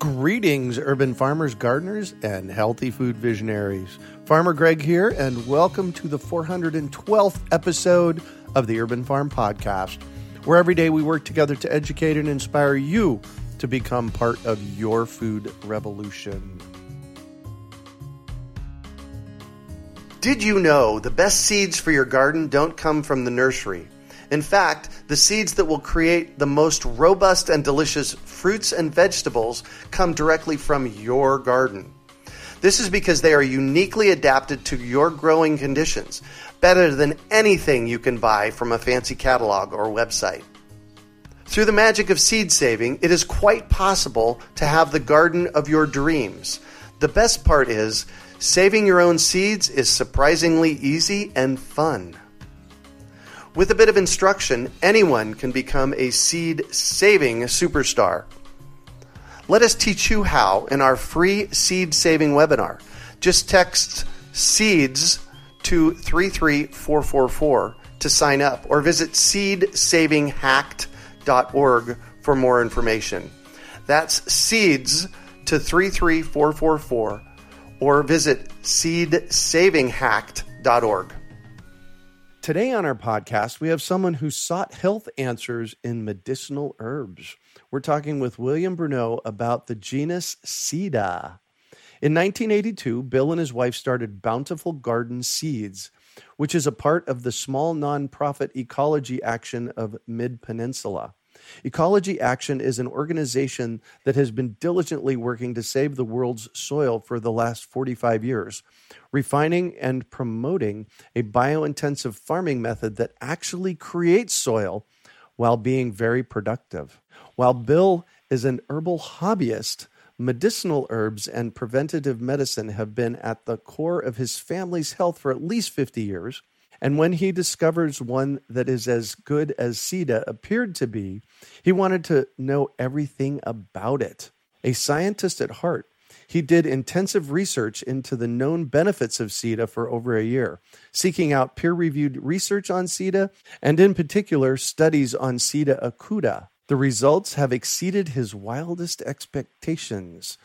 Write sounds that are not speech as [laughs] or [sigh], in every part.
Greetings, urban farmers, gardeners, and healthy food visionaries. Farmer Greg here, and welcome to the 412th episode of the Urban Farm Podcast, where every day we work together to educate and inspire you to become part of your food revolution. Did you know the best seeds for your garden don't come from the nursery? In fact, the seeds that will create the most robust and delicious fruits and vegetables come directly from your garden. This is because they are uniquely adapted to your growing conditions, better than anything you can buy from a fancy catalog or website. Through the magic of seed saving, it is quite possible to have the garden of your dreams. The best part is, saving your own seeds is surprisingly easy and fun. With a bit of instruction, anyone can become a seed saving superstar. Let us teach you how in our free seed saving webinar. Just text SEEDS to 33444 to sign up or visit seedsavinghacked.org for more information. That's SEEDS to 33444 or visit seedsavinghacked.org. Today on our podcast, we have someone who sought health answers in medicinal herbs. We're talking with William Bruneau about the genus Sida. In 1982, Bill and his wife started Bountiful Garden Seeds, which is a part of the small nonprofit Ecology Action of Mid Peninsula. Ecology Action is an organization that has been diligently working to save the world's soil for the last 45 years, refining and promoting a biointensive farming method that actually creates soil while being very productive. While Bill is an herbal hobbyist, medicinal herbs and preventative medicine have been at the core of his family's health for at least 50 years. And when he discovers one that is as good as Sida appeared to be, he wanted to know everything about it. A scientist at heart, he did intensive research into the known benefits of Sida for over a year, seeking out peer reviewed research on Sida and, in particular, studies on Sida acuta. The results have exceeded his wildest expectations.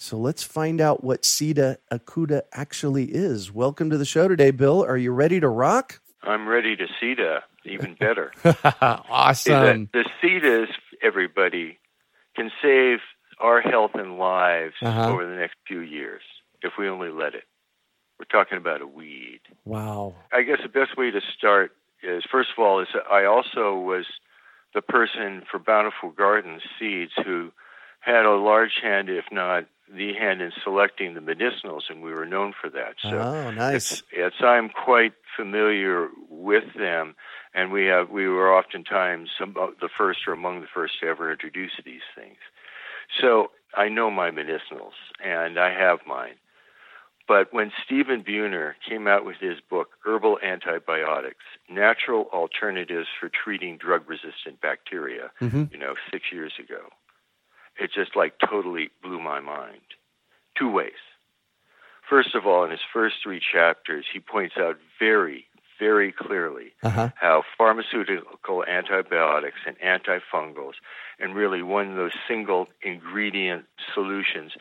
So let's find out what Sida acuta actually is. Welcome to the show today, Bill. Are you ready to rock? I'm ready to Sida, even better. [laughs] awesome. The Sidas, everybody, can save our health and lives uh-huh. over the next few years if we only let it. We're talking about a weed. Wow. I guess the best way to start is first of all is I also was the person for Bountiful Gardens Seeds who had a large hand, if not the hand in selecting the medicinals, and we were known for that. So oh, nice. It's, I'm quite familiar with them, and we have we were oftentimes some, the first or among the first to ever introduce these things. So I know my medicinals, and I have mine. But when Stephen Buhner came out with his book, Herbal Antibiotics Natural Alternatives for Treating Drug Resistant Bacteria, mm-hmm. you know, six years ago, it just like totally blew my mind. Two ways. First of all, in his first three chapters, he points out very, very clearly uh-huh. how pharmaceutical antibiotics and antifungals and really one of those single ingredient solutions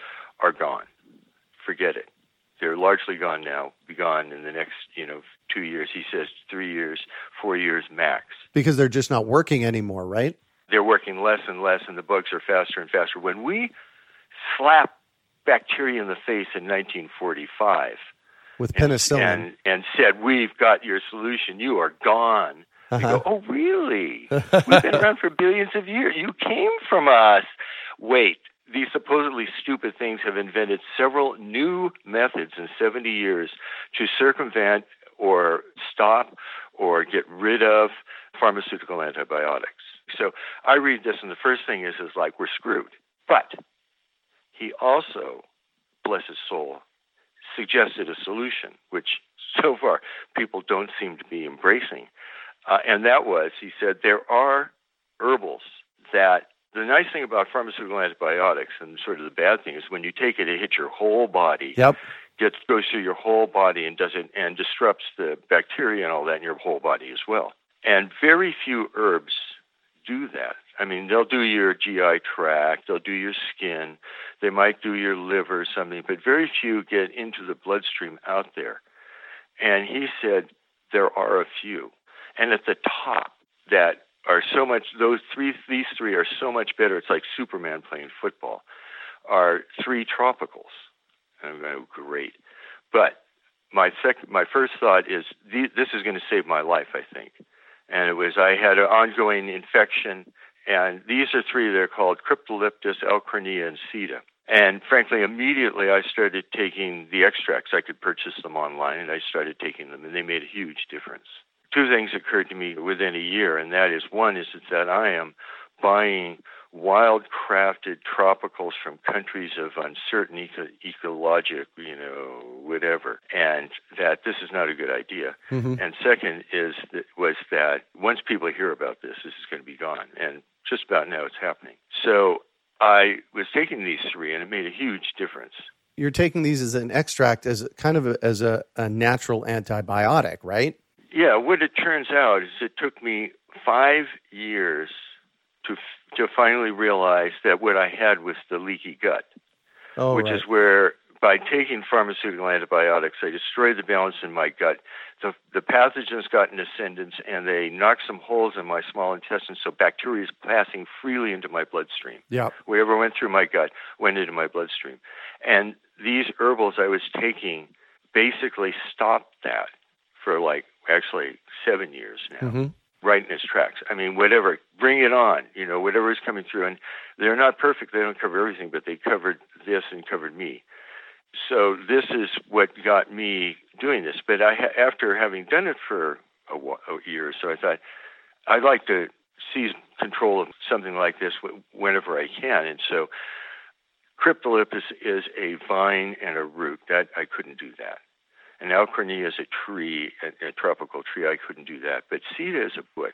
are gone. Forget it. They're largely gone now. Be gone in the next, you know, two years. He says three years, four years max. Because they're just not working anymore, right? They're working less and less, and the bugs are faster and faster. When we slap bacteria in the face in 1945 with penicillin and, and, said, "We've got your solution. You are gone." Uh-huh. go, "Oh, really? [laughs] We've been around for billions of years. You came from us." Wait, these supposedly stupid things have invented several new methods in 70 years to circumvent or stop or get rid of pharmaceutical antibiotics. So I read this, and the first thing is is like we're screwed. But he also, bless his soul, suggested a solution, which [laughs] so far people don't seem to be embracing. Uh, and that was, he said, there are herbals that the nice thing about pharmaceutical antibiotics and sort of the bad thing is when you take it, it hits your whole body. Yep. Gets goes through your whole body and does it and disrupts the bacteria and all that in your whole body as well. And very few herbs do that. I mean, they'll do your GI tract, they'll do your skin, they might do your liver or something, but very few get into the bloodstream out there. And he said there are a few. And at the top that are so much those three these three are so much better. It's like Superman playing football. Are three tropicals. And I go, oh, great. But my second, my first thought is this is going to save my life. I think and it was I had an ongoing infection, and these are three. They're called Cryptolepis, Alchornea, and Sida. And frankly, immediately I started taking the extracts. I could purchase them online, and I started taking them, and they made a huge difference. Two things occurred to me within a year, and that is one is that I am buying wild crafted tropicals from countries of uncertain eco- ecologic, you know, whatever, and that this is not a good idea. Mm-hmm. And second is that was that once people hear about this, this is going to be gone, and just about now it's happening. So I was taking these three, and it made a huge difference. You're taking these as an extract, as kind of a, as a, a natural antibiotic, right? Yeah. What it turns out is it took me five years to to finally realize that what I had was the leaky gut, oh, which right. is where by taking pharmaceutical antibiotics, I destroyed the balance in my gut. The, the pathogens got an ascendance and they knocked some holes in my small intestine, so bacteria is passing freely into my bloodstream. Yeah. Whatever went through my gut went into my bloodstream. And these herbals I was taking basically stopped that for like actually seven years now. Mm-hmm right in its tracks. I mean, whatever, bring it on. You know, whatever is coming through, and they're not perfect. They don't cover everything, but they covered this and covered me. So this is what got me doing this. But I, after having done it for a, a year or so, I thought I'd like to seize control of something like this whenever I can. And so, Cryptolepis is a vine and a root. That I couldn't do that. And Alchornea is a tree, a, a tropical tree. I couldn't do that. But Sida is a bush.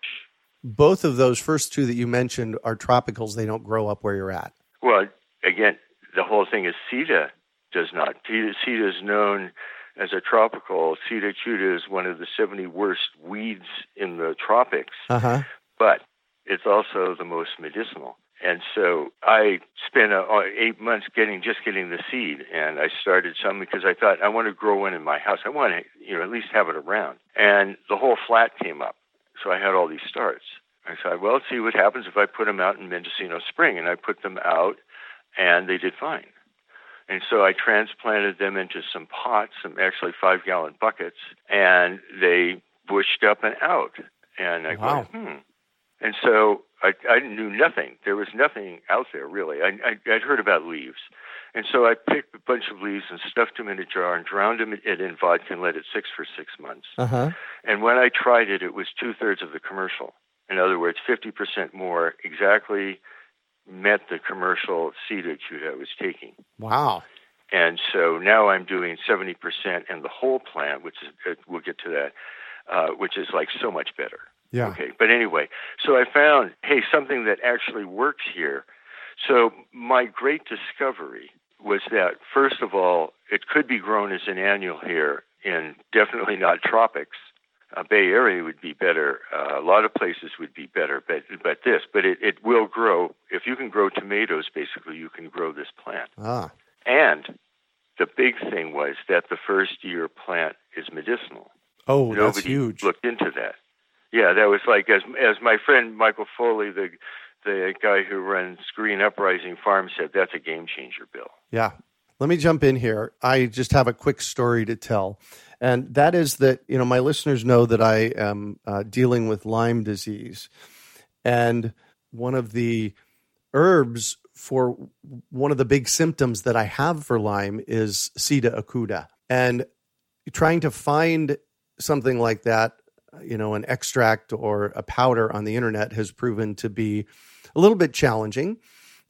Both of those first two that you mentioned are tropicals. They don't grow up where you're at. Well, again, the whole thing is Sida does not. Sida is known as a tropical. Sida acuta is one of the 70 worst weeds in the tropics. Uh-huh. But it's also the most medicinal. And so I spent uh, eight months getting just getting the seed, and I started some because I thought I want to grow one in my house. I want to, you know, at least have it around. And the whole flat came up, so I had all these starts. I said, well, let's see what happens if I put them out in Mendocino Spring, and I put them out, and they did fine. And so I transplanted them into some pots, some actually five gallon buckets, and they bushed up and out. And I wow. go, hmm. And so I, I knew nothing. There was nothing out there really. I, I, I'd heard about leaves, and so I picked a bunch of leaves and stuffed them in a jar and drowned them in, in vodka and let it sit for six months. Uh-huh. And when I tried it, it was two thirds of the commercial. In other words, fifty percent more exactly met the commercial acute I was taking. Wow. And so now I'm doing 70% and the whole plant, which is, uh, we'll get to that, uh, which is like so much better. Yeah. Okay. But anyway, so I found, hey, something that actually works here. So my great discovery was that, first of all, it could be grown as an annual here in definitely not tropics. uh, Bay Area would be better. Uh, a lot of places would be better, but but this, but it, it will grow. If you can grow tomatoes, basically, you can grow this plant. Ah. And the big thing was that the first year plant is medicinal. Oh, Nobody that's huge. looked into that. Yeah, that was like as as my friend Michael Foley, the the guy who runs Green Uprising Farm said, that's a game changer, Bill. Yeah. Let me jump in here. I just have a quick story to tell. And that is that, you know, my listeners know that I am uh, dealing with Lyme disease. And one of the herbs for one of the big symptoms that I have for Lyme is Sida acuta. And trying to find something like that, you know, an extract or a powder on the internet has proven to be a little bit challenging.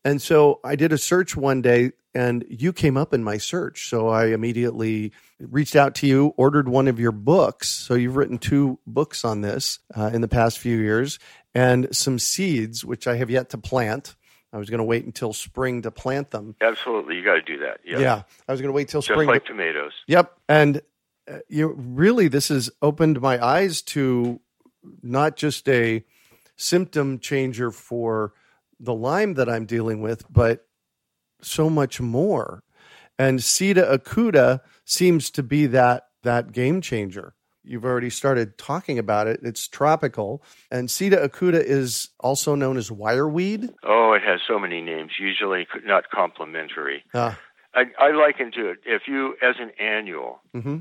And so I did a search one day and you came up in my search. So I immediately reached out to you, ordered one of your books. So you've written two books on this uh, in the past few years and some seeds, which I have yet to plant. I was going to wait until spring to plant them. Absolutely. You got to do that. Yeah. Yeah. I was going to wait till Just spring. like to- tomatoes. Yep. And you really, this has opened my eyes to not just a symptom changer for the Lyme that I'm dealing with, but so much more. And Sida acuta seems to be that that game changer. You've already started talking about it. It's tropical, and Sida acuta is also known as wireweed. Oh, it has so many names, usually not complimentary. Ah, I, I liken to it if you, as an annual, hmm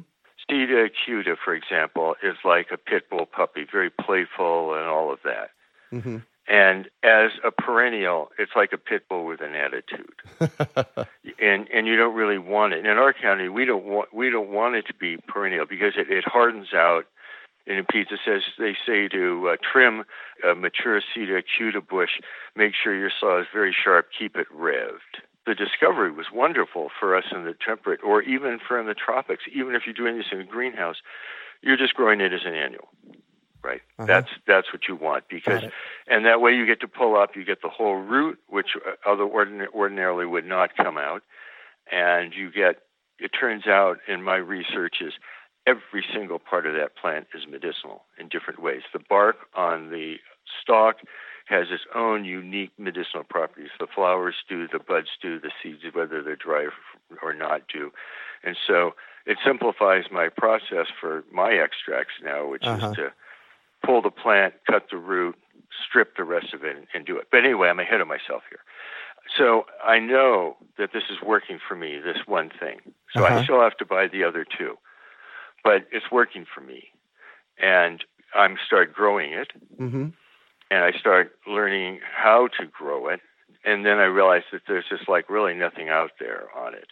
Sida acuta, for example, is like a pit bull puppy, very playful and all of that. hmm And as a perennial, it's like a pit bull with an attitude. [laughs] and and you don't really want it. In our county, we don't want we don't want it to be perennial because it, it hardens out and impedes. It says they say to uh, trim a mature Sida acuta bush, make sure your saw is very sharp, keep it revved. The discovery was wonderful for us in the temperate, or even for in the tropics. Even if you're doing this in a greenhouse, you're just growing it as an annual, right? Uh-huh. That's that's what you want because and that way you get to pull up, you get the whole root, which uh, other ordin- ordinarily would not come out, and you get. It turns out in my researches, every single part of that plant is medicinal in different ways. The bark on the stalk has its own unique medicinal properties. The flowers do, the buds do, the seeds, whether they're dry or not, do. And so it simplifies my process for my extracts now, which Uh-huh. is to pull the plant, cut the root, strip the rest of it, and, and do it. But anyway, I'm ahead of myself here. So I know that this is working for me, this one thing. So Uh-huh. I still have to buy the other two, but it's working for me. And I'm start growing it, hmm and I start learning how to grow it. And then I realize that there's just like really nothing out there on it.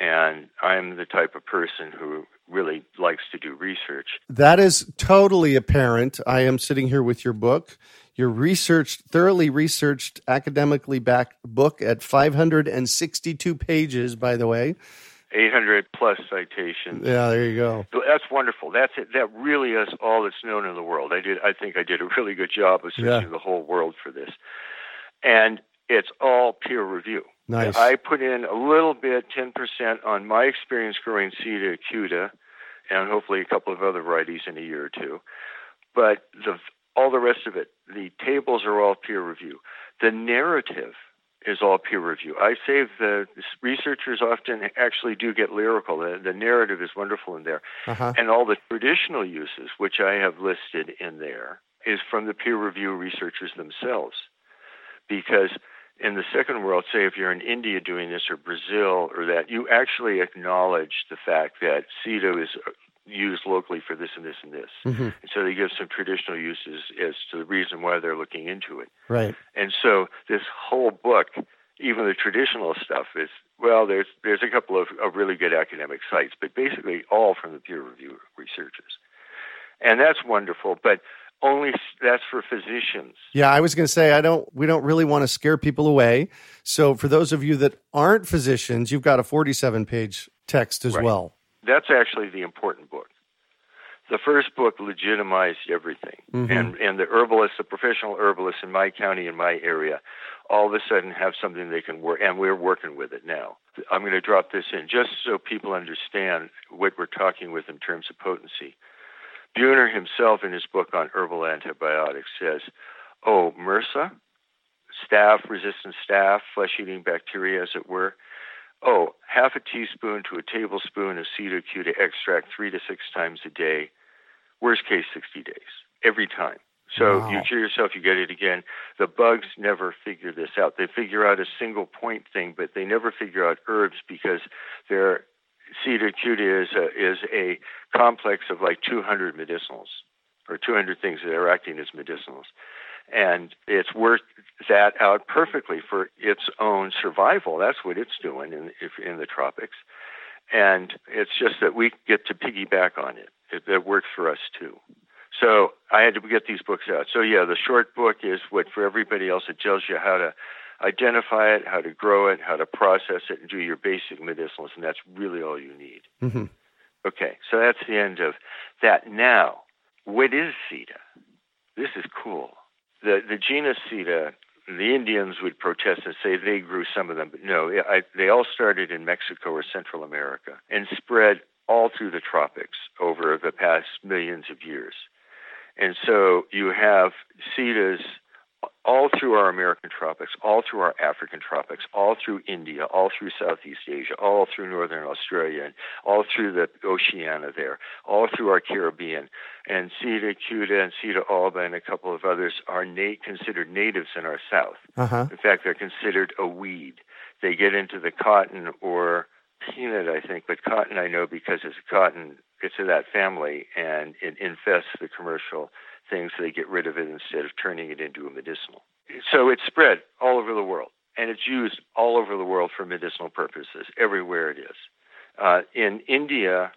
And I'm the type of person who really likes to do research. That is totally apparent. I am sitting here with your book, your researched, thoroughly researched, academically backed book at 562 pages, by the way. 800 plus citations. Yeah, there you go. That's wonderful. That's it. That really is all that's known in the world. I did. I think I did a really good job of searching Yeah. the whole world for this, and it's all peer review. Nice. I put in a little bit, ten percent, on my experience growing Sida acuta, and hopefully a couple of other varieties in a year or two. But the all the rest of it, the tables are all peer review. The narrative is all peer review. I say the researchers often actually do get lyrical. The, the narrative is wonderful in there. Uh-huh. And all the traditional uses, which I have listed in there, is from the peer review researchers themselves. Because in the second world, say if you're in India doing this or Brazil or that, you actually acknowledge the fact that Sida is used locally for this and this and this. hmm And so they give some traditional uses as to the reason why they're looking into it. Right. And so this whole book, even the traditional stuff, is well, there's there's a couple of, of really good academic sites, but basically all from the peer review researchers, and that's wonderful. But only that's for physicians. Yeah, I was going to say I don't. We don't really want to scare people away. So for those of you that aren't physicians, you've got a 47 page text as Right. well. That's actually the important book. The first book legitimized everything, Mhm. and and the herbalists, the professional herbalists in my county, in my area, all of a sudden have something they can work, and we're working with it now. I'm going to drop this in just so people understand what we're talking with in terms of potency. Buhner himself, in his book on herbal antibiotics, says, "Oh, MRSA, staph-resistant staph, flesh-eating bacteria, as it were. Oh, half a teaspoon to a tablespoon of Sida Cetacuta extract three to six times a day. Worst case, 60 days every time." So wow. you cure yourself, you get it again. The bugs never figure this out. They figure out a single point thing, but they never figure out herbs because their Sida acuta is a, is a complex of like 200 medicinals or 200 things that are acting as medicinals. And it's worked that out perfectly for its own survival. That's what it's doing in, in the tropics. And it's just that we get to piggyback on it. It, it works for us too. So I had to get these books out. So yeah, the short book is what for everybody else it tells you how to identify it, how to grow it, how to process it, and do your basic medicinals, and that's really all you need. Mm-hmm. Okay, so that's the end of that. Now, what is Sida? This is cool. The the genus Sida. The Indians would protest and say they grew some of them, but no, I, they all started in Mexico or Central America and spread all through the tropics over the past millions of years. And so you have Sidas all through our American tropics, all through our African tropics, all through India, all through Southeast Asia, all through Northern Australia, and all through the Oceania there, all through our Caribbean. And Sida acuta and Sida alba and a couple of others are na- considered natives in our South. Uh-huh. In fact, they're considered a weed. They get into the cotton or peanut, I think, but cotton I know because it's cotton it's in that family and it infests the commercial things, they get rid of it instead of turning it into a medicinal. So it's spread all over the world, and it's used all over the world for medicinal purposes, everywhere it is. Uh, in India,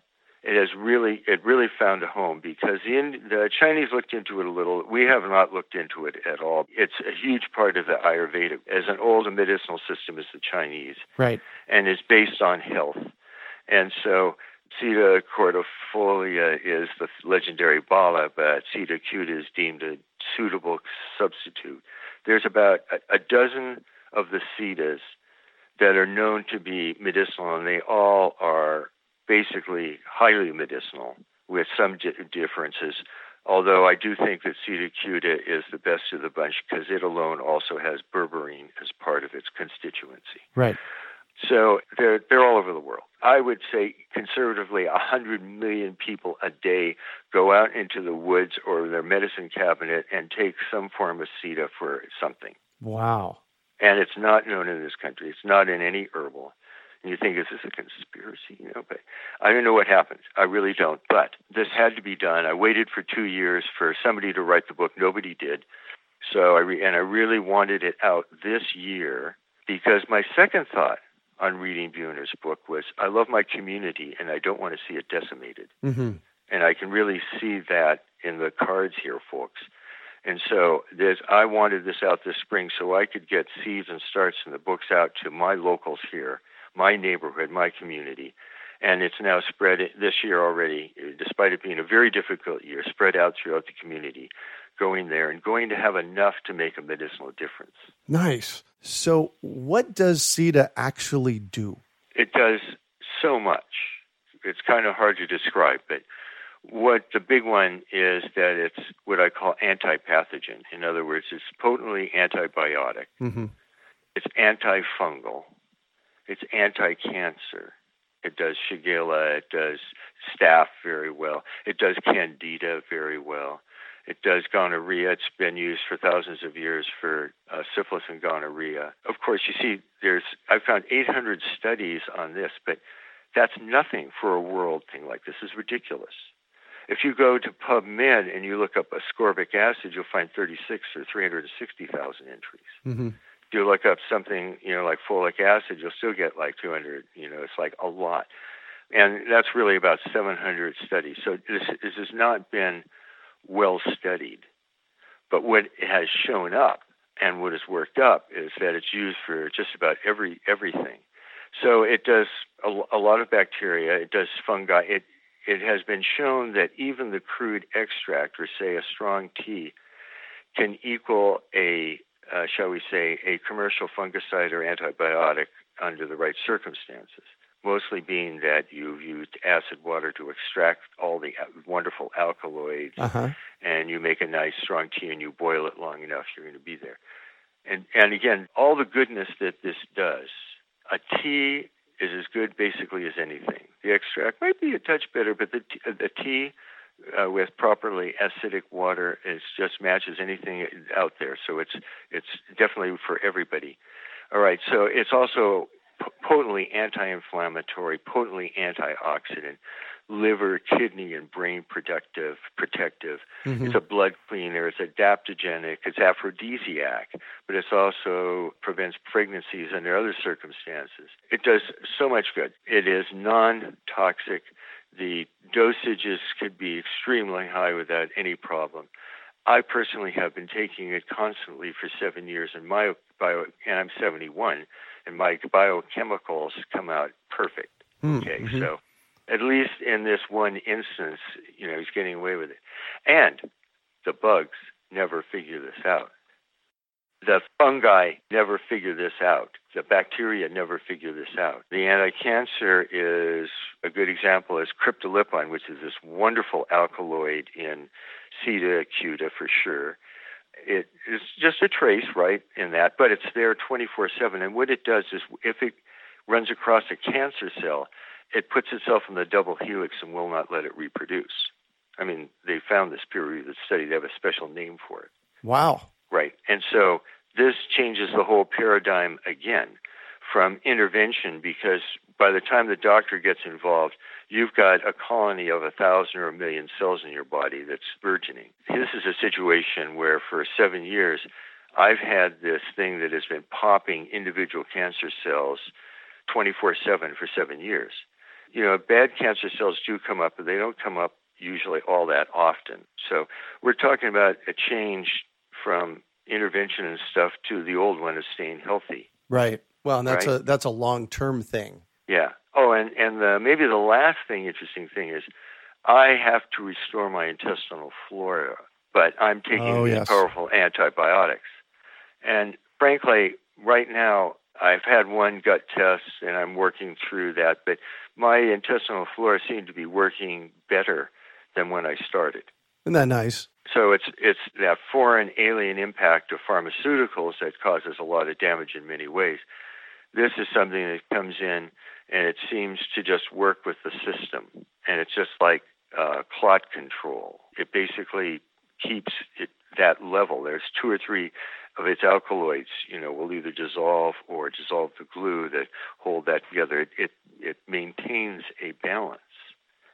it has really it really found a home because the, the Chinese looked into it a little. We have not looked into it at all. It's a huge part of the Ayurveda. As an old medicinal system as the Chinese, right, and is based on health, and so Sida cordifolia is the legendary bala, but Sida acuta is deemed a suitable substitute. There's about a, a dozen of the Sidas that are known to be medicinal, and they all are basically highly medicinal with some di- differences. Although I do think that Sida Cetacuta is the best of the bunch because it alone also has berberine as part of its constituency. Right. So they're they're all over the world. I would say conservatively, a hundred million people a day go out into the woods or their medicine cabinet and take some form of Sida for something. Wow! And it's not known in this country. It's not in any herbal. And you think, is this a conspiracy? You know, but I don't know what happened. I really don't. But this had to be done. I waited for two years for somebody to write the book. Nobody did. So I re- and I really wanted it out this year because my second thought on reading Buhner's book was I love my community and I don't want to see it decimated. Mm-hmm. And I can really see that in the cards here, folks. And so there's, I wanted this out this spring so I could get seeds and starts and the books out to my locals here, my neighborhood, my community. And it's now spread this year already, despite it being a very difficult year, spread out throughout the community going there and going to have enough to make a medicinal difference. Nice. So, what does Sida actually do? It does so much. It's kind of hard to describe, but what the big one is that it's what I call anti-pathogen. In other words, it's potently antibiotic. Mm-hmm. It's antifungal. It's anti-cancer. It does Shigella. It does staph very well. It does Candida very well. It does gonorrhea. It's been used for thousands of years for uh, syphilis and gonorrhea. Of course, you see, there's I found 800 studies on this, but that's nothing for a world thing like this. is ridiculous. If you go to PubMed and you look up ascorbic acid, you'll find 36 or 360,000 entries. Mm-hmm. If you look up something, you know, like folic acid, you'll still get like 200. You know, it's like a lot, and that's really about 700 studies. So this, this has not been well studied. But what has shown up and what has worked up is that it's used for just about every everything. So it does a, a lot of bacteria. It does fungi. It it has been shown that even the crude extract, or say a strong tea, can equal a uh, shall we say a commercial fungicide or antibiotic under the right circumstances. Mostly being that you've used acid water to extract all the wonderful alkaloids, uh-huh. and you make a nice strong tea and you boil it long enough, you're going to be there. And and again, all the goodness that this does, a tea is as good basically as anything. The extract might be a touch bitter, but the the tea uh, with properly acidic water is just matches anything out there. So it's it's definitely for everybody. All right, so it's also potently anti-inflammatory, potently antioxidant, liver, kidney, and brain protective. Protective. Mm-hmm. It's a blood cleaner. It's adaptogenic. It's aphrodisiac, but it also prevents pregnancies under other circumstances. It does so much good. It is non-toxic. The dosages could be extremely high without any problem. I personally have been taking it constantly for seven years, and my bio, and I'm 71, and my biochemicals come out perfect. Hmm, okay, mm-hmm. so at least in this one instance, you know, he's getting away with it, and the bugs never figure this out. The fungi never figure this out. The bacteria never figure this out. The anti-cancer is a good example is cryptolepine, which is this wonderful alkaloid in Sida acuta for sure. It is just a trace, right, in that, but it's there 24/7. And what it does is, if it runs across a cancer cell, it puts itself in the double helix and will not let it reproduce. I mean, they found this peer-reviewed study. They have a special name for it. Wow. Right. And so this changes the whole paradigm again from intervention because by the time the doctor gets involved, you've got a colony of a thousand or a million cells in your body that's burgeoning. This is a situation where for seven years, I've had this thing that has been popping individual cancer cells 24 7 for seven years. You know, bad cancer cells do come up, but they don't come up usually all that often. So we're talking about a change from intervention and stuff to the old one of staying healthy. Right. Well, and that's right? a that's a long term thing. Yeah. Oh, and and the, maybe the last thing, interesting thing is, I have to restore my intestinal flora, but I'm taking oh, yes. powerful antibiotics. And frankly, right now I've had one gut test and I'm working through that, but my intestinal flora seemed to be working better than when I started. Isn't that nice? So it's it's that foreign alien impact of pharmaceuticals that causes a lot of damage in many ways. This is something that comes in and it seems to just work with the system, and it's just like uh, clot control. It basically keeps it that level. There's two or three of its alkaloids, you know, will either dissolve or dissolve the glue that hold that together. It, it, it maintains a balance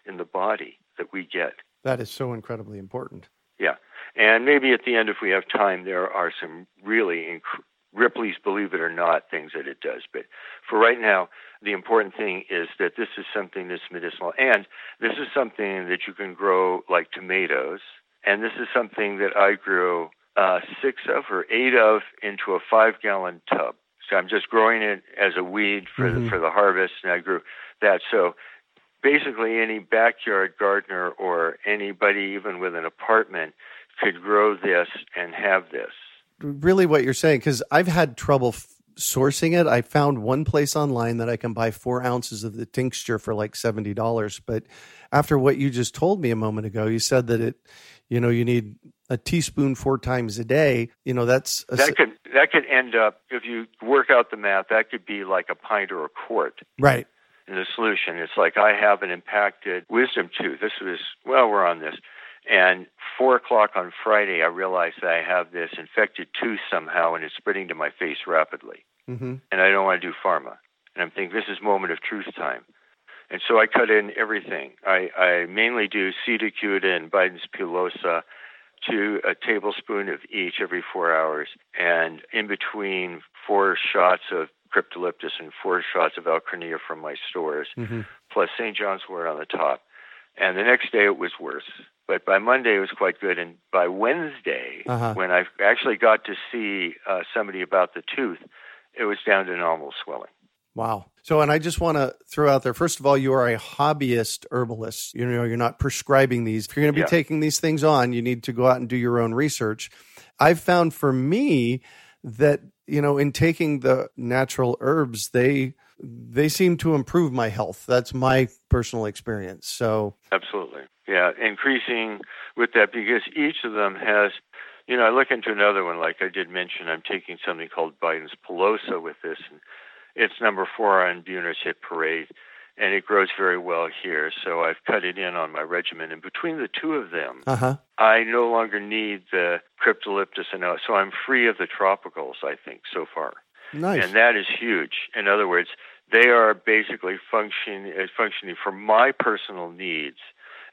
in the body that we get. That is so incredibly important. Yeah. And maybe at the end, if we have time, there are some really inc- Ripley's Believe It or Not things that it does. But for right now, the important thing is that this is something that's medicinal. And this is something that you can grow like tomatoes. And this is something that I grew uh, six of or eight of into a five gallon tub. So I'm just growing it as a weed for mm-hmm. the for the harvest, and I grew that. So basically any backyard gardener or anybody even with an apartment could grow this and have this. Really, what you're saying, because I've had trouble f- sourcing it. I found one place online that I can buy four ounces of the tincture for like seventy dollars. But after what you just told me a moment ago, you said that it, you know, you need a teaspoon four times a day. You know, that's a, that could that could end up if you work out the math. That could be like a pint or a quart. Right in the solution. It's like I have an impacted wisdom tooth. This was, well, we're on this. And four o'clock on Friday, I realized that I have this infected tooth somehow and it's spreading to my face rapidly. Mm-hmm. And I don't want to do pharma. And I'm thinking, this is moment of truth time. And so I cut in everything. I, I mainly do acuta and Bidens pilosa to a tablespoon of each every four hours. And in between, four shots of cryptolepis and four shots of Alchornea from my stores, mm-hmm. plus St. John's wort on the top. And the next day it was worse. But by Monday it was quite good. And by Wednesday, uh-huh. when I actually got to see uh, somebody about the tooth, it was down to normal swelling. Wow. So, and I just want to throw out there, first of all, you are a hobbyist herbalist. You know, you're not prescribing these. If you're going to be yeah. taking these things on, you need to go out and do your own research. I've found for me that you know, in taking the natural herbs, they they seem to improve my health. That's my personal experience. So absolutely, yeah, increasing with that because each of them has. You know, I look into another one, like I did mention, I'm taking something called Bidens pilosa with this, and it's number four on Buhner's Hit Parade, and it grows very well here. So I've cut it in on my regimen, and between the two of them, uh-huh. I no longer need the Cryptolepis and so I'm free of the tropicals. I think so far, nice, and that is huge. In other words, they are basically function, uh, functioning for my personal needs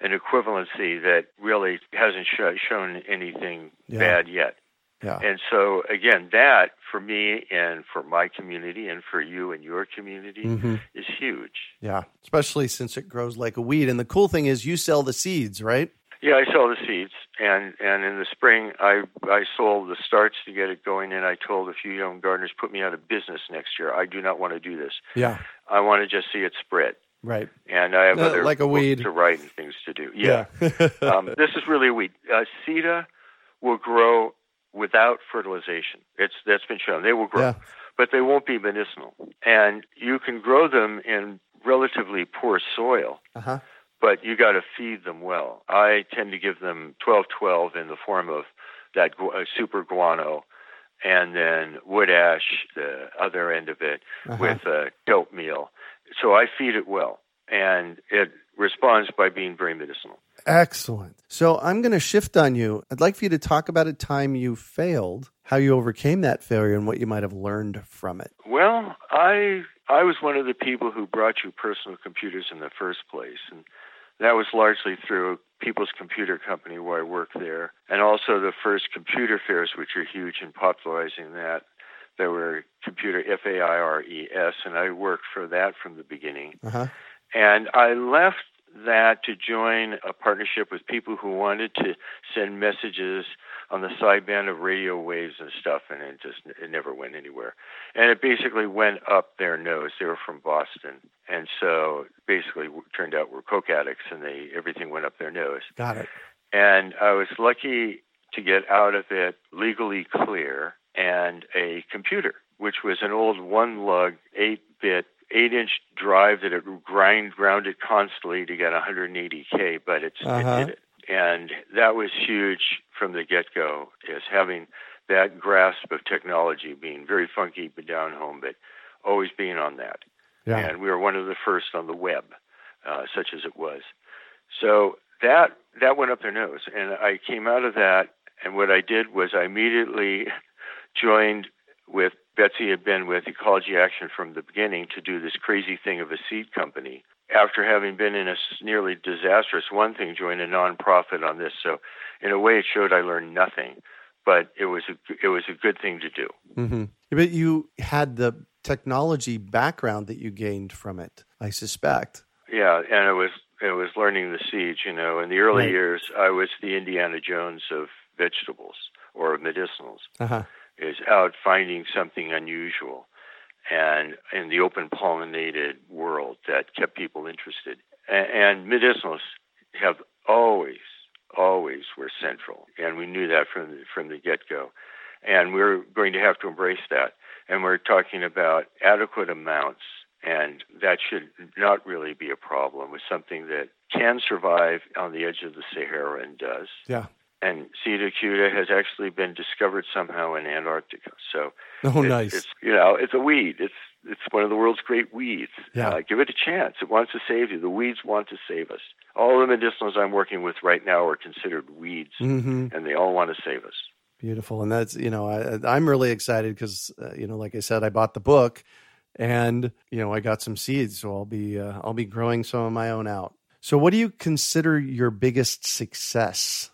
an equivalency that really hasn't sh- shown anything Yeah. bad yet. yeah, And so, again, that for me and for my community and for you and your community hmm is huge. yeah. Especially since it grows like a weed. And the cool thing is, you sell the seeds, right? Yeah, I sell the seeds, and and in the spring, I I sold the starts to get it going, and I told a few young gardeners, put me out of business next year. I do not want to do this. Yeah, I want to just see it spread, right. and I have Uh, other like a weed. to write and things to do. Yeah, Yeah. [laughs] um, this is really a weed. Uh, Sida will grow without fertilization. It's that's been shown. They will grow, yeah. but they won't be medicinal, and you can grow them in relatively poor soil. Uh huh. but you got to feed them well. I tend to give them 12-12 in the form of that gu- uh, super guano, and then wood ash, the other end of it, Uh-huh. with uh, dope meal. So I feed it well, and it responds by being very medicinal. Excellent. So I'm going to shift on you. I'd like for you to talk about a time you failed, how you overcame that failure, and what you might have learned from it. Well, I I was one of the people who brought you personal computers in the first place, and that was largely through People's Computer Company where I worked there, and also the first computer fairs, which are huge in popularizing that. There were computer F A I R E S, and I worked for that from the beginning. Uh huh. And I left that to join a partnership with people who wanted to send messages on the sideband of radio waves and stuff, and it just it never went anywhere. And it basically went up their nose. They were from Boston, and so basically it turned out we're coke addicts, and they everything went up their nose. Got it. And I was lucky to get out of it legally clear and a computer, which was an old one lug, eight bit, eight inch drive that it grind grounded constantly to get 180K, but it's, Uh-huh. it did it. And that was huge from the get go, is having that grasp of technology being very funky but down home, but always being on that Yeah. and we were one of the first on the web, uh, such as it was. So that that went up their nose, and I came out of that, and what I did was I immediately joined with Betsy had been with Ecology Action from the beginning to do this crazy thing of a seed company. After having been in a nearly disastrous one thing, joined a nonprofit on this. So, in a way, it showed I learned nothing, but it was a it was a good thing to do. hmm But you had the technology background that you gained from it, I suspect. Yeah, and it was it was learning the seeds. You know, in the early Right. years, I was the Indiana Jones of vegetables or medicinals. Uh huh. Is out finding something unusual, and in the open pollinated world that kept people interested. And, and medicinals have always, always were central, and we knew that from the, from the get go. And we're going to have to embrace that. And we're talking about adequate amounts and that should not really be a problem with something that can survive on the edge of the Sahara and does. Yeah. And Sida acuta has actually been discovered somehow in Antarctica. So Oh, it's, nice. it's you know it's a weed. It's it's one of the world's great weeds. Yeah. Uh, give it a chance. It wants to save you. The weeds want to save us. All the medicinals I'm working with right now are considered weeds, hmm and they all want to save us. Beautiful. And that's, you know, I, I'm really excited because, uh, you know, like I said, I bought the book and, you know, I got some seeds. So I'll be, uh, I'll be growing some of my own out. So what do you consider your biggest success?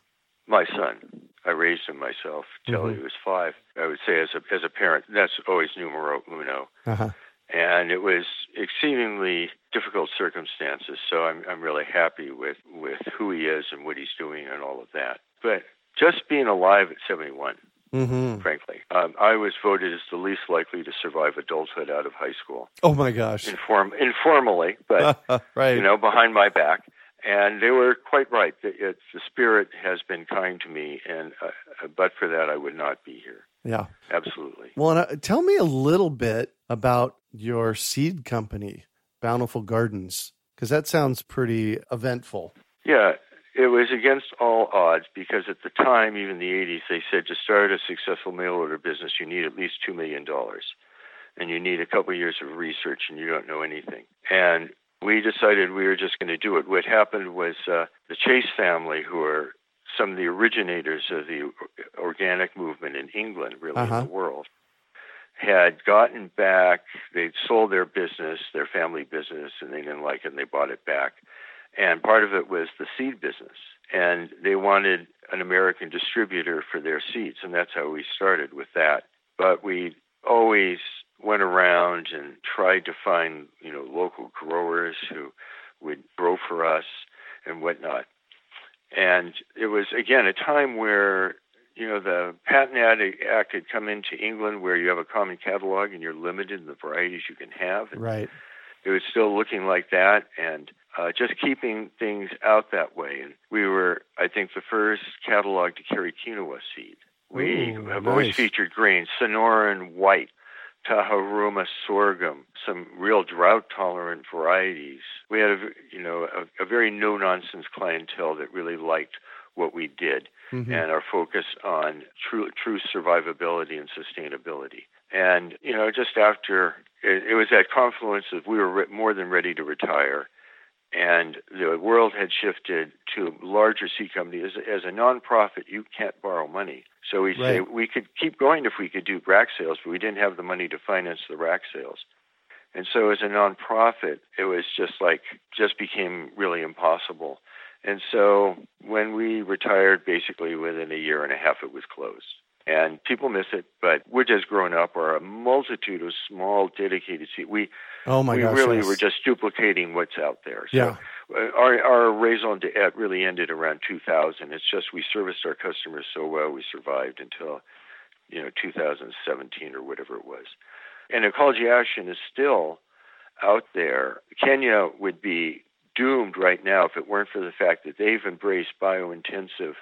My son, I raised him myself till Mhm. he was five. I would say as a as a parent, that's always numero uno. Uh-huh. and it was exceedingly difficult circumstances. So I'm I'm really happy with with who he is and what he's doing and all of that. But just being alive at 71, Mm-hmm. frankly, um, I was voted as the least likely to survive adulthood out of high school, Oh my gosh. inform informally, but [laughs] right. you know behind my back. And they were quite right. The, it's, the spirit has been kind to me, and uh, but for that, I would not be here. yeah. Absolutely. Well, and, uh, tell me a little bit about your seed company, Bountiful Gardens? Because that sounds pretty eventful. Yeah, it was against all odds because at the time, even the 80s, they said to start a successful mail order business, you need at least $2 million. And you need a couple of years of research, and you don't know anything. And we decided we were just going to do it. What happened was uh, the Chase family, who are some of the originators of the organic movement in England, really uh-huh. in the world, had gotten back. They'd sold their business, their family business, and they didn't like it, and they bought it back. And part of it was the seed business, and they wanted an American distributor for their seeds, and that's how we started with that. But we always went around and tried to find, you know, local growers who would grow for us and whatnot. And it was again a time where you know the Patent Act had come into England, where you have a common catalog and you're limited in the varieties you can have. And right. It was still looking like that, and uh, just keeping things out that way. And we were, I think, the first catalog to carry quinoa seed. We Ooh, have nice. always featured grains, Sonoran white, Tahoruma sorghum, some real drought tolerant varieties. We had a you know a, a very no nonsense clientele that really liked what we did mm-hmm. and our focus on true true survivability and sustainability. And you know just after it, it was that confluence of we were re- more than ready to retire and the world had shifted to larger seed companies. As, as a nonprofit, you can't borrow money. So we say we could keep going if we could do rack sales, but we didn't have the money to finance the rack sales. And so as a nonprofit, it was just like, just became really impossible. And so when we retired, basically within a year and a half, it was closed and people miss it. But Wood has grown up are a multitude of small, dedicated seats. We oh my we gosh, really yes. were just duplicating what's out there. So yeah. Uh, our our raison d'être really ended around 2000. It's just we serviced our customers so well, we survived until you know 2017 or whatever it was. And ecology action is still out there. Kenya would be doomed right now if it weren't for the fact that they've embraced biointensive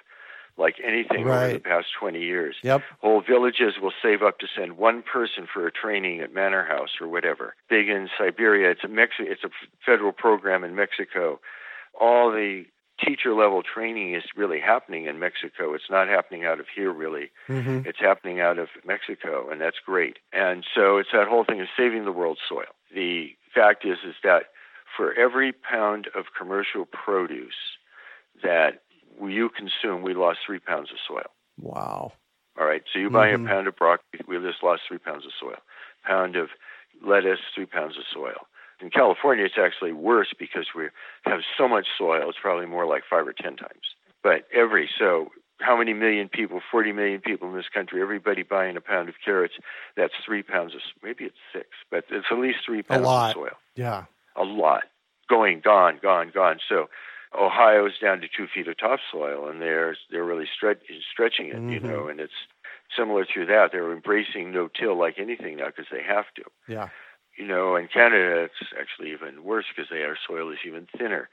like anything right. over the past 20 years. Yep. Whole villages will save up to send one person for a training at Manor House or whatever. Big in Siberia, it's a Mexi- it's a federal program in Mexico. All the teacher level training is really happening in Mexico. It's not happening out of here really. Mm-hmm. It's happening out of Mexico and that's great. And so it's that whole thing of saving the world's soil. The fact is is that for every pound of commercial produce that you consume, we lost three pounds of soil. Wow. All right. So you buy mm-hmm. a pound of broccoli, we just lost three pounds of soil. Pound of lettuce, three pounds of soil. In California, it's actually worse because we have so much soil. It's probably more like five or ten times. But every so how many million people? Forty million people in this country. Everybody buying a pound of carrots. That's three pounds of. Maybe it's six, but it's at least three pounds a lot. of soil. Yeah. A lot. Going, gone, gone, gone. So Ohio's down to two feet of topsoil, and they're they're really stretch, stretching it, mm-hmm. you know, and it's similar to that. They're embracing no-till like anything now because they have to. Yeah. You know, in Canada, it's actually even worse because their soil is even thinner.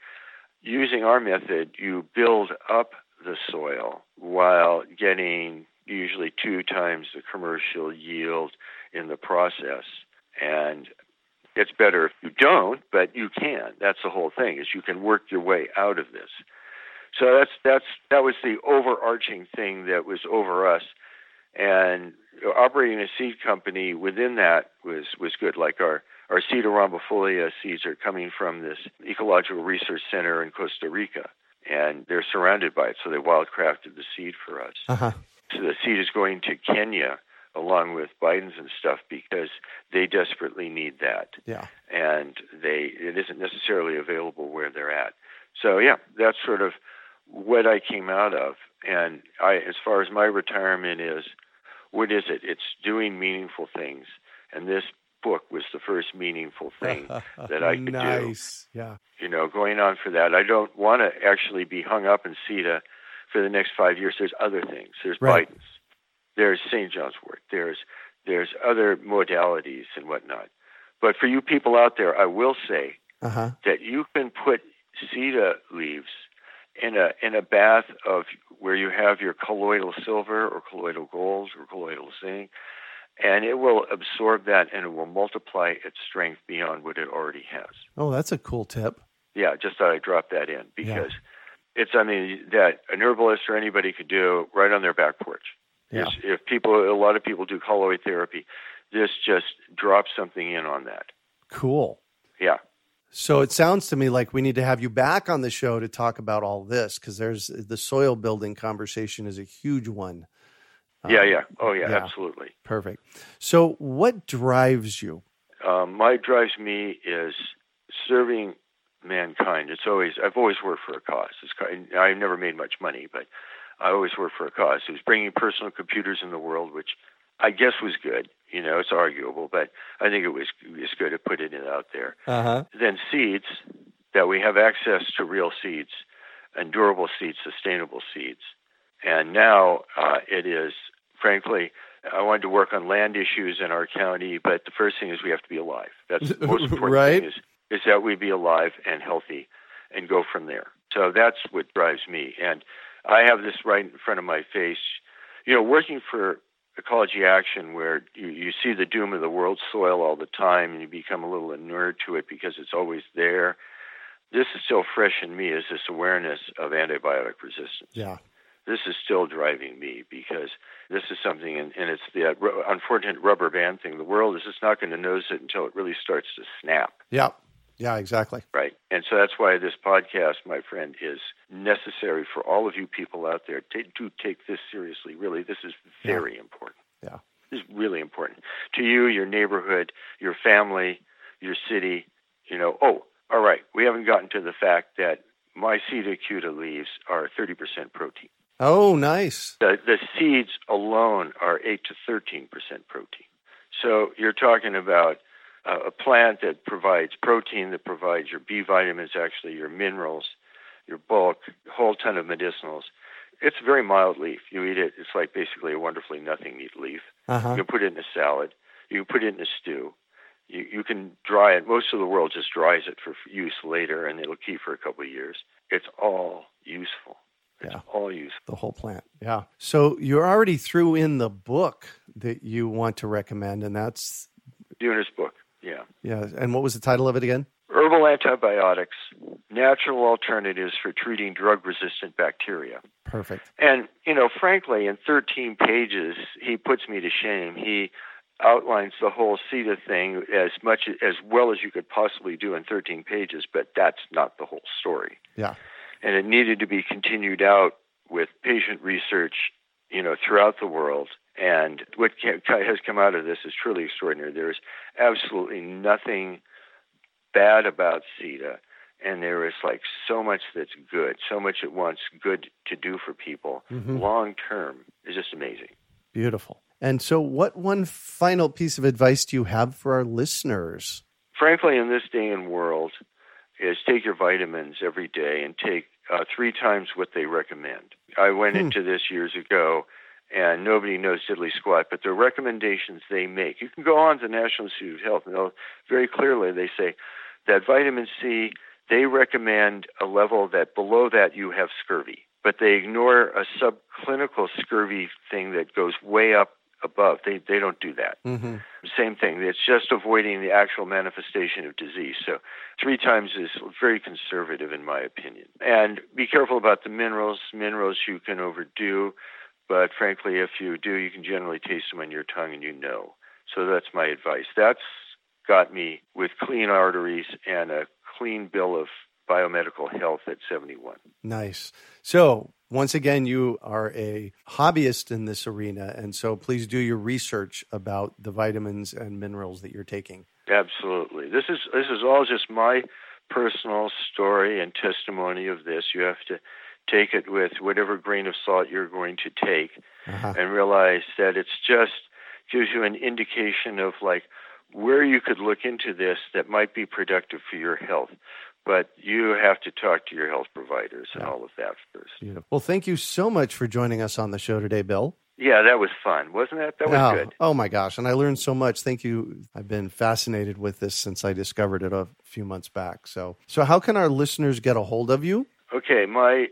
Using our method, you build up the soil while getting usually two times the commercial yield in the process. And it's better if you don't, but you can. That's the whole thing is you can work your way out of this. So that's that's that was the overarching thing that was over us, and operating a seed company within that was was good. Like our our Sida rhombifolia seeds are coming from this ecological research center in Costa Rica, and they're surrounded by it. So they wildcrafted the seed for us. Uh-huh. So the seed is going to Kenya along with Bidens and stuff because they desperately need that. Yeah. And they it isn't necessarily available where they're at. So yeah, that's sort of what I came out of. And I as far as my retirement is, what is it? It's doing meaningful things. And this book was the first meaningful thing [laughs] that I could nice. do. Nice. Yeah. You know, going on for that. I don't want to actually be hung up in Sida for the next five years. There's other things. There's right. Bidens there's St. John's wort, there's there's other modalities and whatnot. But for you people out there, I will say uh-huh. that you can put Sida leaves in a in a bath of where you have your colloidal silver or colloidal gold or colloidal zinc, and it will absorb that and it will multiply its strength beyond what it already has. Oh, that's a cool tip. Yeah, just thought I'd drop that in because yeah. it's something that an herbalist or anybody could do right on their back porch. Yeah. If people, a lot of people do colloid therapy, this just drops something in on that. Cool. Yeah. So it sounds to me like we need to have you back on the show to talk about all this because there's the soil building conversation is a huge one. Yeah, um, yeah. Oh, yeah, yeah, absolutely. Perfect. So, what drives you? Um, my drives me is serving mankind. It's always I've always worked for a cause. It's, I've never made much money, but I always worked for a cause. It was bringing personal computers in the world, which I guess was good. You know, it's arguable, but I think it was was good to put it out there. Uh-huh. Then seeds that we have access to real seeds, and durable seeds, sustainable seeds, and now uh, it is frankly. I wanted to work on land issues in our county, but the first thing is we have to be alive. That's the most [laughs] important right? thing is, is that we be alive and healthy and go from there. So that's what drives me. And I have this right in front of my face. You know, working for ecology action where you, you see the doom of the world's soil all the time and you become a little inured to it because it's always there. This is still fresh in me is this awareness of antibiotic resistance. Yeah. This is still driving me because this is something, and, and it's the uh, unfortunate rubber band thing. The world is just not going to notice it until it really starts to snap. Yeah. Yeah, exactly. Right. And so that's why this podcast, my friend, is necessary for all of you people out there. Take, do take this seriously. Really, this is very yeah. important. Yeah. This is really important to you, your neighborhood, your family, your city. You know, oh, all right, we haven't gotten to the fact that my Sida acuta leaves are 30% protein. Oh, nice. The, the seeds alone are 8 to 13% protein. So you're talking about uh, a plant that provides protein, that provides your B vitamins, actually your minerals, your bulk, a whole ton of medicinals. It's a very mild leaf. You eat it, it's like basically a wonderfully nothing meat leaf. Uh-huh. You can put it in a salad. You can put it in a stew. You, you can dry it. Most of the world just dries it for use later, and it'll keep for a couple of years. It's all useful. It's yeah. all useful. The whole plant. Yeah. So you already threw in the book that you want to recommend, and that's Buhner's book. Yeah. Yeah. And what was the title of it again? Herbal antibiotics, natural alternatives for treating drug resistant bacteria. Perfect. And, you know, frankly, in 13 pages, he puts me to shame. He outlines the whole Sida thing as much as well as you could possibly do in 13 pages, but that's not the whole story. Yeah. And it needed to be continued out with patient research, you know, throughout the world and what has come out of this is truly extraordinary. There is absolutely nothing bad about Sida, and there is like so much that's good, so much it wants good to do for people mm-hmm. long term is just amazing. Beautiful. And so, what one final piece of advice do you have for our listeners? Frankly, in this day and world, is take your vitamins every day and take uh, three times what they recommend. I went hmm. into this years ago and nobody knows diddly squat. But the recommendations they make, you can go on to the National Institute of Health, and they'll very clearly they say that vitamin C they recommend a level that below that you have scurvy, but they ignore a subclinical scurvy thing that goes way up above. They they don't do that. Mm-hmm. Same thing. It's just avoiding the actual manifestation of disease. So three times is very conservative in my opinion. And be careful about the minerals. Minerals you can overdo. But frankly, if you do, you can generally taste them on your tongue and you know. So that's my advice. That's got me with clean arteries and a clean bill of biomedical health at 71. Nice. So, once again, you are a hobbyist in this arena. And so please do your research about the vitamins and minerals that you're taking. Absolutely. This is, this is all just my personal story and testimony of this. You have to take it with whatever grain of salt you're going to take uh-huh. and realize that it's just gives you an indication of like where you could look into this that might be productive for your health but you have to talk to your health providers and all of that first. Beautiful. Well, thank you so much for joining us on the show today, Bill. Yeah, that was fun, wasn't it? That was oh, good. Oh my gosh, and I learned so much. Thank you. I've been fascinated with this since I discovered it a few months back. So, so how can our listeners get a hold of you? Okay, my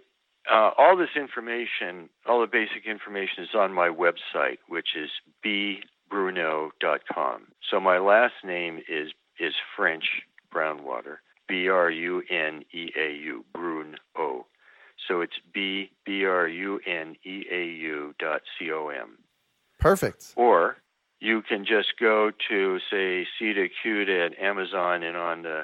uh, all this information, all the basic information is on my website, which is bbruneau.com. So my last name is is French Brownwater. B R U N E A U, Bruneau. So it's B B R U N E A U dot C O M. Perfect. Or you can just go to say Sida Acuta at Amazon and on the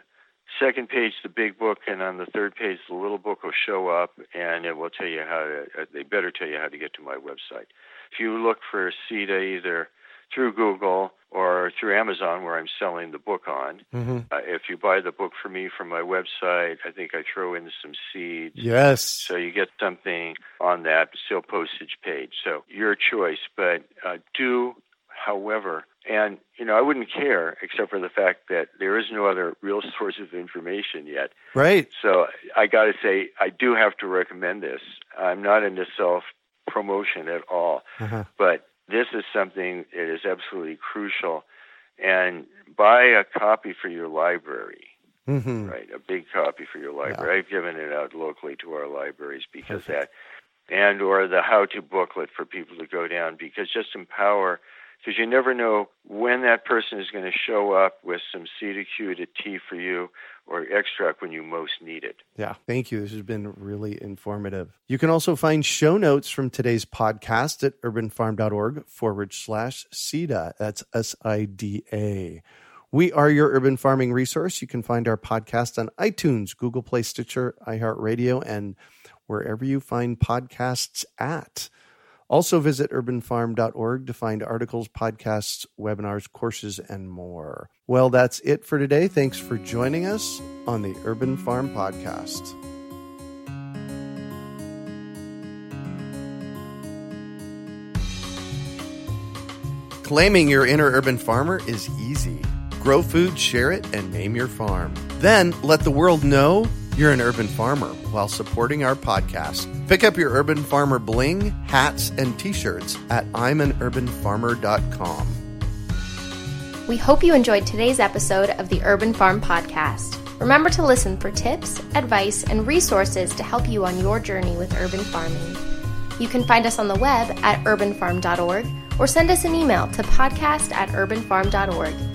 second page the big book and on the third page the little book will show up and it will tell you how to uh, they better tell you how to get to my website. If you look for Sida either through Google or through Amazon, where I'm selling the book on. Mm-hmm. Uh, if you buy the book for me from my website, I think I throw in some seeds. Yes. So you get something on that still postage page. So your choice, but uh, do, however, and you know I wouldn't care except for the fact that there is no other real [laughs] source of information yet. Right. So I got to say I do have to recommend this. I'm not into self promotion at all, uh-huh. but this is something that is absolutely crucial. And buy a copy for your library. Mm-hmm. Right, a big copy for your library. Yeah. I've given it out locally to our libraries because Perfect. that, and or the how-to booklet for people to go down because just empower because you never know when that person is going to show up with some Sida acuta tea for you or extract when you most need it. Yeah, thank you. This has been really informative. You can also find show notes from today's podcast at urbanfarm.org forward slash SIDA. That's S I D A. We are your urban farming resource. You can find our podcast on iTunes, Google Play, Stitcher, iHeartRadio, and wherever you find podcasts at. Also, visit urbanfarm.org to find articles, podcasts, webinars, courses, and more. Well, that's it for today. Thanks for joining us on the Urban Farm Podcast. Claiming your inner urban farmer is easy. Grow food, share it, and name your farm. Then let the world know you're an urban farmer while supporting our podcast. Pick up your Urban Farmer bling, hats, and t shirts at I'mAnUrbanFarmer.com. We hope you enjoyed today's episode of the Urban Farm Podcast. Remember to listen for tips, advice, and resources to help you on your journey with urban farming. You can find us on the web at urbanfarm.org or send us an email to podcast at urbanfarm.org.